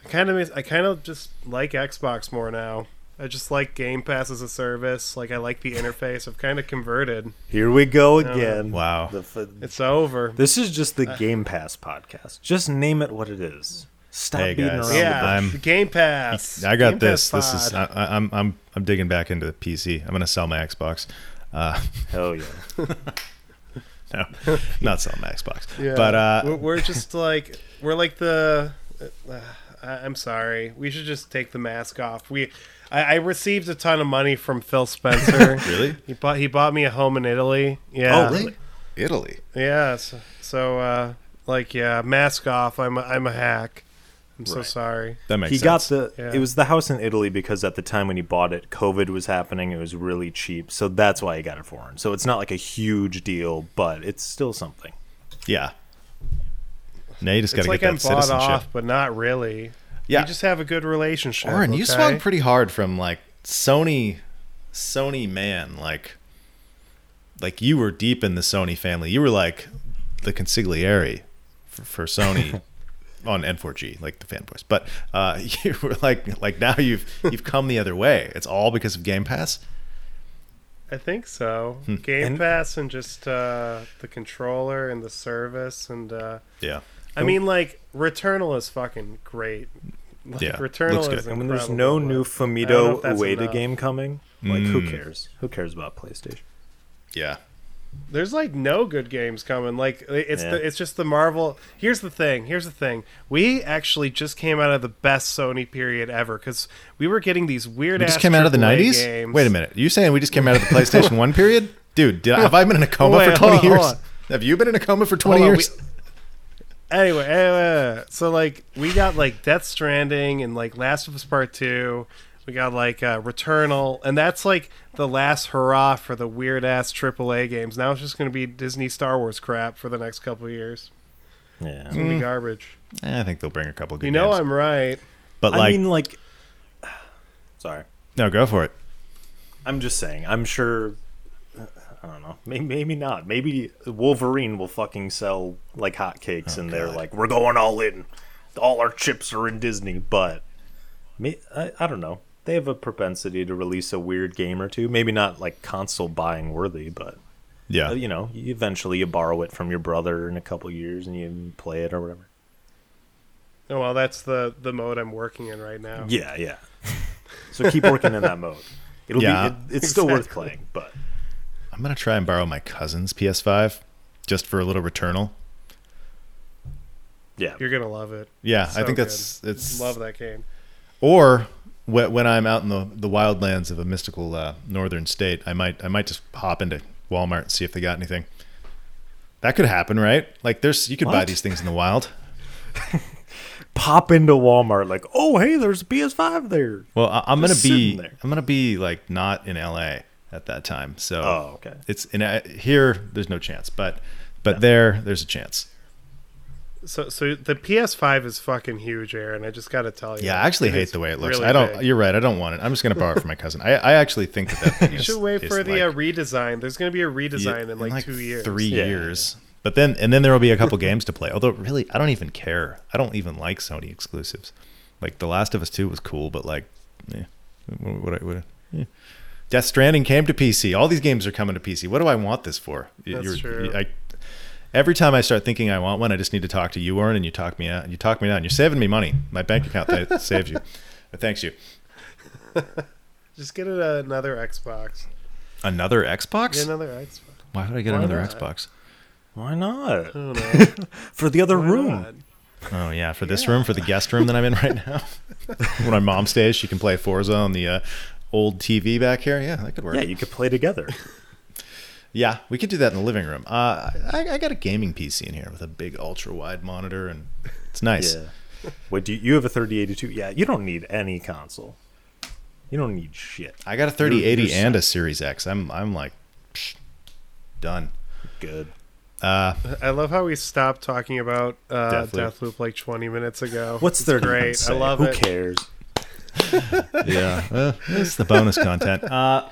I kind of miss, I kind of just like Xbox more now. I just like Game Pass as a service. Like I like the interface. I've kind of converted. Here we go again. Wow. The f- It's over. this is just the uh, Game Pass podcast. Just name it what it is. Stop Hey, beating guys. around yeah, the I'm- the Game Pass. I got Game this. Pass This is pod. I, I- I'm I'm I'm digging back into the PC. I'm gonna sell my Xbox. Uh, Hell yeah. (laughs) no, not sell my Xbox. Yeah. But uh, we're, we're just like we're like the. Uh, I- I'm sorry. We should just take the mask off. We. I, I received a ton of money from Phil Spencer. (laughs) really, He bought he bought me a home in Italy. Yeah. Oh, really? Italy. Yeah. So, so uh, like yeah, mask off. I'm a, I'm a hack. I'm so Right. sorry. That makes he sense. got the Yeah. it was the house in Italy because at the time when he bought it, COVID was happening. It was really cheap, so that's why he got it foreign. So it's not like a huge deal, but it's still something. yeah. Now you just got It's to like get I'm that bought citizenship. off, but not really. Yeah. We just have a good relationship. Oren, you okay? swung pretty hard from like Sony, Sony man, like, like you were deep in the Sony family. You were like the consigliere for, for Sony (laughs) on N4G, like the fanboys. But uh, (laughs) you were like, like now you've you've come the other way. It's all because of Game Pass. I think so. Hmm. Game And- Pass and just uh, the controller and the service and uh, Yeah, I mean like Returnal is fucking great. Like, Yeah, Returnal looks is good. And when there's no but new I don't know Fumito if that's Ueda enough. game coming, like who Mm. cares? Who cares about PlayStation? yeah. There's like no good games coming. Like it's Yeah. the, it's just the Marvel. Here's the thing. Here's the thing. We actually just came out of the best Sony period ever because we were getting these weird. We just ass came out of the '90s. Games. Wait a minute. You saying we just came out of the (laughs) PlayStation One period, dude? Did I, have I been in a coma Wait, for 20 hold on, years? hold on. Have you been in a coma for 20 Hold on, years? we- anyway, anyway, so like we got like Death Stranding and like Last of Us Part Two. We got like uh, Returnal, and that's like the last hurrah for the weird ass AAA games. Now it's just going to be Disney Star Wars crap for the next couple of years. Yeah. It's going to be garbage. I think they'll bring a couple good You know games. I'm right. but I like, mean, like, (sighs) sorry. no, go for it. I'm just saying. I'm sure. I don't know. Maybe, maybe not. Maybe Wolverine will fucking sell like hotcakes, and they're like, "We're going all in. All our chips are in Disney." But may, I, I don't know. They have a propensity to release a weird game or two. Maybe not like console buying worthy, but Yeah, you know, eventually you borrow it from your brother in a couple years and you play it or whatever. Oh well, that's the the mode I'm working in right now. Yeah, yeah. so keep working in that mode. It'll Yeah. be. It, it's still worth playing, but I'm gonna try and borrow my cousin's PS5 just for a little Returnal. yeah. You're gonna love it. Yeah, I So think good. that's it's Love that game. Or wh- when I'm out in the the wildlands of a mystical uh, northern state, I might I might just hop into Walmart and see if they got anything. That could happen, right? Like there's you could buy these things in the wild. (laughs) pop into Walmart like, oh hey, there's a PS5 there. Well, I, I'm gonna be there. I'm gonna be like not in LA at that time, so Oh, okay. it's in uh, here. There's no chance, but but there there's a chance. So so the PS5 is fucking huge, Aaron. I just got to tell you. Yeah, I actually hate the way it looks. really I don't. big. You're right. I don't want it. I'm just gonna borrow it from my cousin. I, I actually think that that (laughs) thing You is- should wait for the like- uh, redesign. There's going to be a redesign Yeah, in like, two years. three Yeah. years. But then, and then there will be a couple (laughs) games to play. Although, really, I don't even care. I don't even like Sony exclusives. Like The Last of Us Two was cool, but like, eh, what, what, what, eh. Death Stranding came to PC. All these games are coming to PC. What do I want this for? That's true. I, Every time I start thinking I want one, I just need to talk to you, Warren, and you talk me out. You talk me down. You're saving me money. My bank account that (laughs) saves you. But thanks you. (laughs) Just get it another Xbox. Another Xbox? Get another Xbox. Why would I get Why another not? Xbox? Why not? I don't. (laughs) For the other Why room. not? Oh yeah, for this room, for the guest room that I'm in right now. when my mom stays, she can play Forza on the uh, old TV back here. Yeah, that could work. Yeah, you could play together. Yeah, we could do that in the living room. Uh, I, I got a gaming PC in here with a big ultra wide monitor, and it's nice. Yeah. Wait, do you, you have a 3082? Yeah, you don't need any console. You don't need shit. I got a 3080 You're- you're and a Series X. I'm I'm like psh, done. Good. Uh, I love how we stopped talking about uh, Deathloop. Deathloop. like 20 minutes ago. What's It's there to great? say? I love Who it. cares? (laughs) yeah, uh, it's the bonus content. Uh,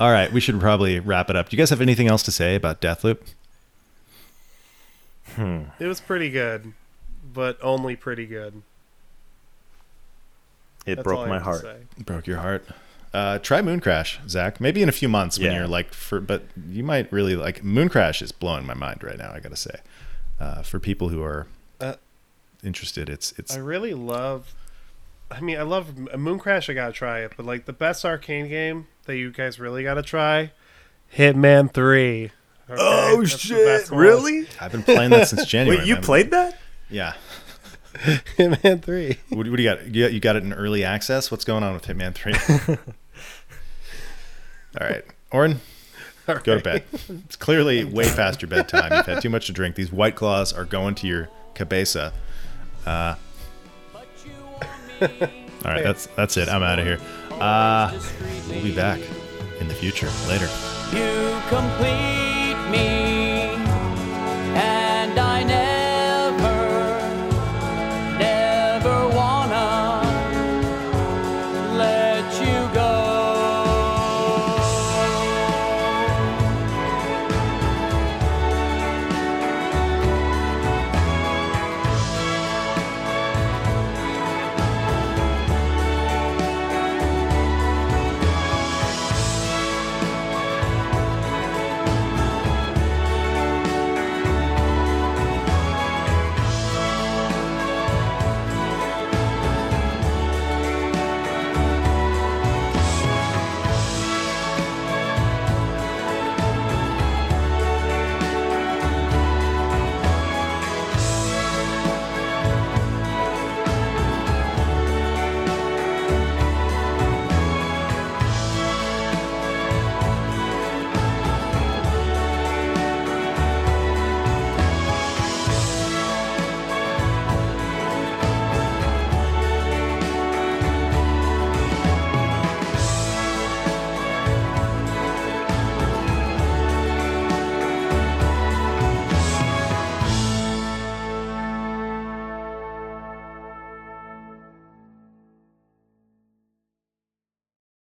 all right, we should probably wrap it up. Do you guys have anything else to say about Deathloop? It was pretty good, but only pretty good. It That's broke my heart. say. Broke your heart. Uh, try Mooncrash, Zach. Maybe in a few months when Yeah. you're like, for but you might really like Mooncrash is blowing my mind right now. I gotta say, uh, for people who are Uh, interested, it's it's I really love. I mean, I love Mooncrash. I gotta try it, but like the best arcade game that you guys really gotta try, Hitman Three. Okay? Oh shit! Really? I've been playing that since (laughs) January. Wait, you man. played that? Yeah. (laughs) Hitman Three. What, what do you got? You got? You got it in early access? What's going on with Hitman Three? (laughs) All right, Oren, go to bed. It's clearly way past your bedtime. You've had too much to drink. These white claws are going to your cabeza. Uh, all right, that's that's it. I'm out of here. Uh, we'll be back in the future later. You complete me